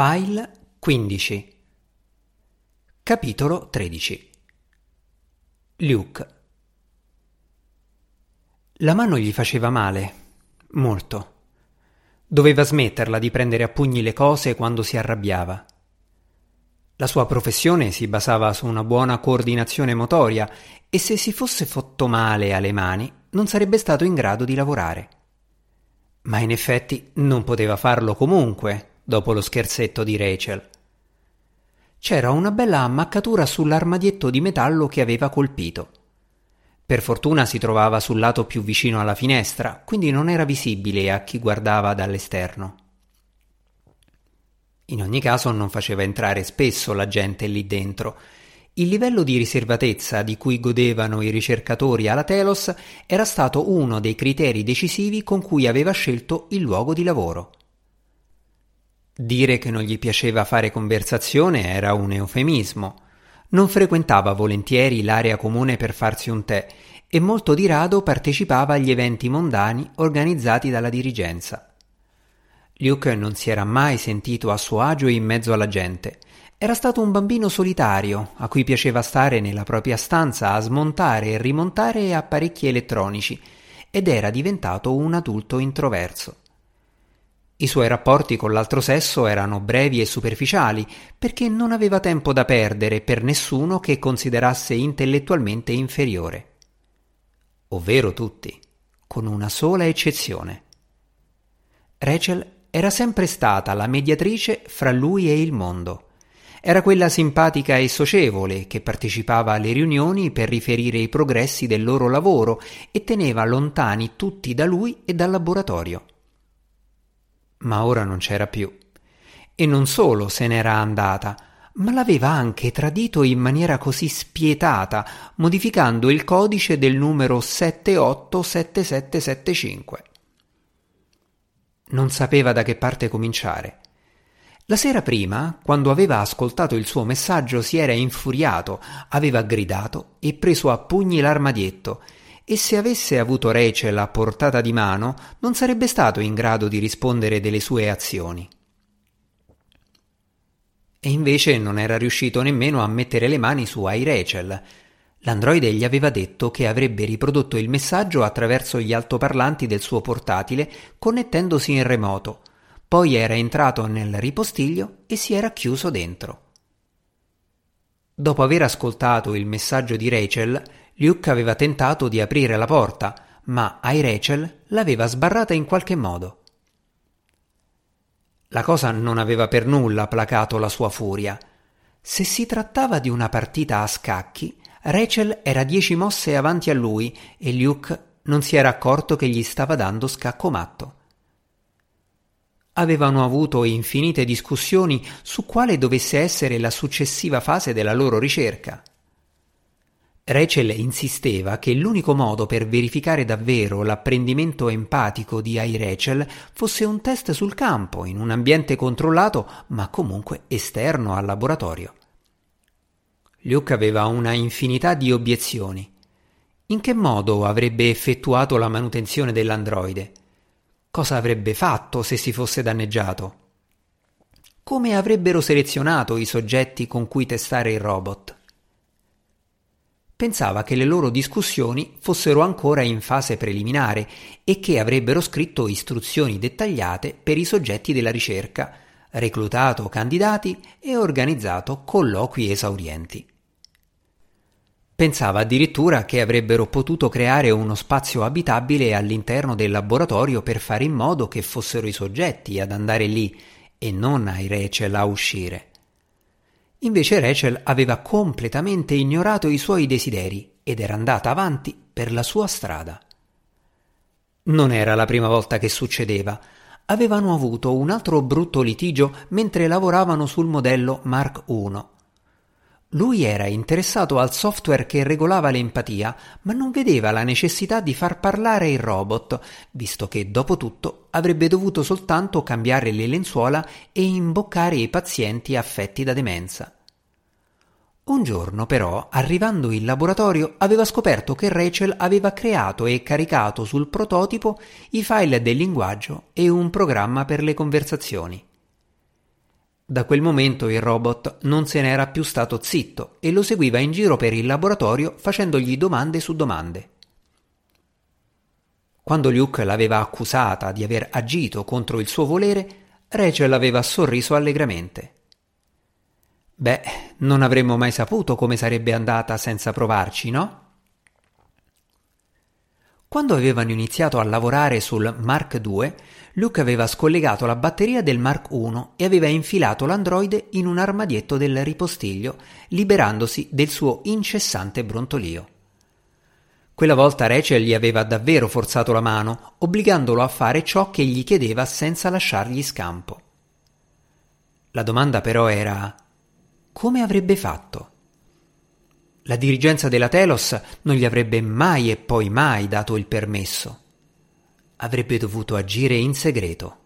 File 15 Capitolo 13 Luke La mano gli faceva male, molto. Doveva smetterla di prendere a pugni le cose quando si arrabbiava. La sua professione si basava su una buona coordinazione motoria e se si fosse fatto male alle mani non sarebbe stato in grado di lavorare. Ma in effetti non poteva farlo comunque, dopo lo scherzetto di Rachel. C'era una bella ammaccatura sull'armadietto di metallo che aveva colpito. Per fortuna si trovava sul lato più vicino alla finestra, quindi non era visibile a chi guardava dall'esterno. In ogni caso non faceva entrare spesso la gente lì dentro. Il livello di riservatezza di cui godevano i ricercatori alla Telos era stato uno dei criteri decisivi con cui aveva scelto il luogo di lavoro. Dire che non gli piaceva fare conversazione era un eufemismo. Non frequentava volentieri l'area comune per farsi un tè e molto di rado partecipava agli eventi mondani organizzati dalla dirigenza. Luke non si era mai sentito a suo agio in mezzo alla gente. Era stato un bambino solitario, a cui piaceva stare nella propria stanza a smontare e rimontare apparecchi elettronici, ed era diventato un adulto introverso. I suoi rapporti con l'altro sesso erano brevi e superficiali, perché non aveva tempo da perdere per nessuno che considerasse intellettualmente inferiore. Ovvero tutti, con una sola eccezione. Rachel era sempre stata la mediatrice fra lui e il mondo. Era quella simpatica e socievole che partecipava alle riunioni per riferire i progressi del loro lavoro e teneva lontani tutti da lui e dal laboratorio ma ora non c'era più. E non solo se n'era andata, ma l'aveva anche tradito in maniera così spietata, modificando il codice del numero 787775. Non sapeva da che parte cominciare. La sera prima, quando aveva ascoltato il suo messaggio, si era infuriato, aveva gridato e preso a pugni l'armadietto e se avesse avuto Rachel a portata di mano non sarebbe stato in grado di rispondere delle sue azioni. E invece non era riuscito nemmeno a mettere le mani su iRachel. L'androide gli aveva detto che avrebbe riprodotto il messaggio attraverso gli altoparlanti del suo portatile connettendosi in remoto. Poi era entrato nel ripostiglio e si era chiuso dentro. Dopo aver ascoltato il messaggio di Rachel, Luke aveva tentato di aprire la porta, ma Ai Rachel l'aveva sbarrata in qualche modo. La cosa non aveva per nulla placato la sua furia. Se si trattava di una partita a scacchi, Rachel era dieci mosse avanti a lui e Luke non si era accorto che gli stava dando scacco matto. Avevano avuto infinite discussioni su quale dovesse essere la successiva fase della loro ricerca. Rachel insisteva che l'unico modo per verificare davvero l'apprendimento empatico di iRachel fosse un test sul campo, in un ambiente controllato, ma comunque esterno al laboratorio. Luke aveva una infinità di obiezioni. In che modo avrebbe effettuato la manutenzione dell'androide? Cosa avrebbe fatto se si fosse danneggiato? Come avrebbero selezionato i soggetti con cui testare il robot? Pensava che le loro discussioni fossero ancora in fase preliminare e che avrebbero scritto istruzioni dettagliate per i soggetti della ricerca, reclutato candidati e organizzato colloqui esaurienti. Pensava addirittura che avrebbero potuto creare uno spazio abitabile all'interno del laboratorio per fare in modo che fossero i soggetti ad andare lì e non ai Rachel a uscire. Invece Rachel aveva completamente ignorato i suoi desideri ed era andata avanti per la sua strada. Non era la prima volta che succedeva. Avevano avuto un altro brutto litigio mentre lavoravano sul modello Mark I lui era interessato al software che regolava l'empatia, ma non vedeva la necessità di far parlare il robot, visto che dopo tutto avrebbe dovuto soltanto cambiare le lenzuola e imboccare i pazienti affetti da demenza. Un giorno, però, arrivando in laboratorio, aveva scoperto che Rachel aveva creato e caricato sul prototipo i file del linguaggio e un programma per le conversazioni. Da quel momento il robot non se n'era più stato zitto e lo seguiva in giro per il laboratorio facendogli domande su domande. Quando Luke l'aveva accusata di aver agito contro il suo volere, Rachel aveva sorriso allegramente. Beh, non avremmo mai saputo come sarebbe andata senza provarci, no? Quando avevano iniziato a lavorare sul Mark II, Luke aveva scollegato la batteria del Mark I e aveva infilato l'androide in un armadietto del ripostiglio, liberandosi del suo incessante brontolio. Quella volta Rachel gli aveva davvero forzato la mano, obbligandolo a fare ciò che gli chiedeva senza lasciargli scampo. La domanda però era come avrebbe fatto? La dirigenza della Telos non gli avrebbe mai e poi mai dato il permesso. Avrebbe dovuto agire in segreto.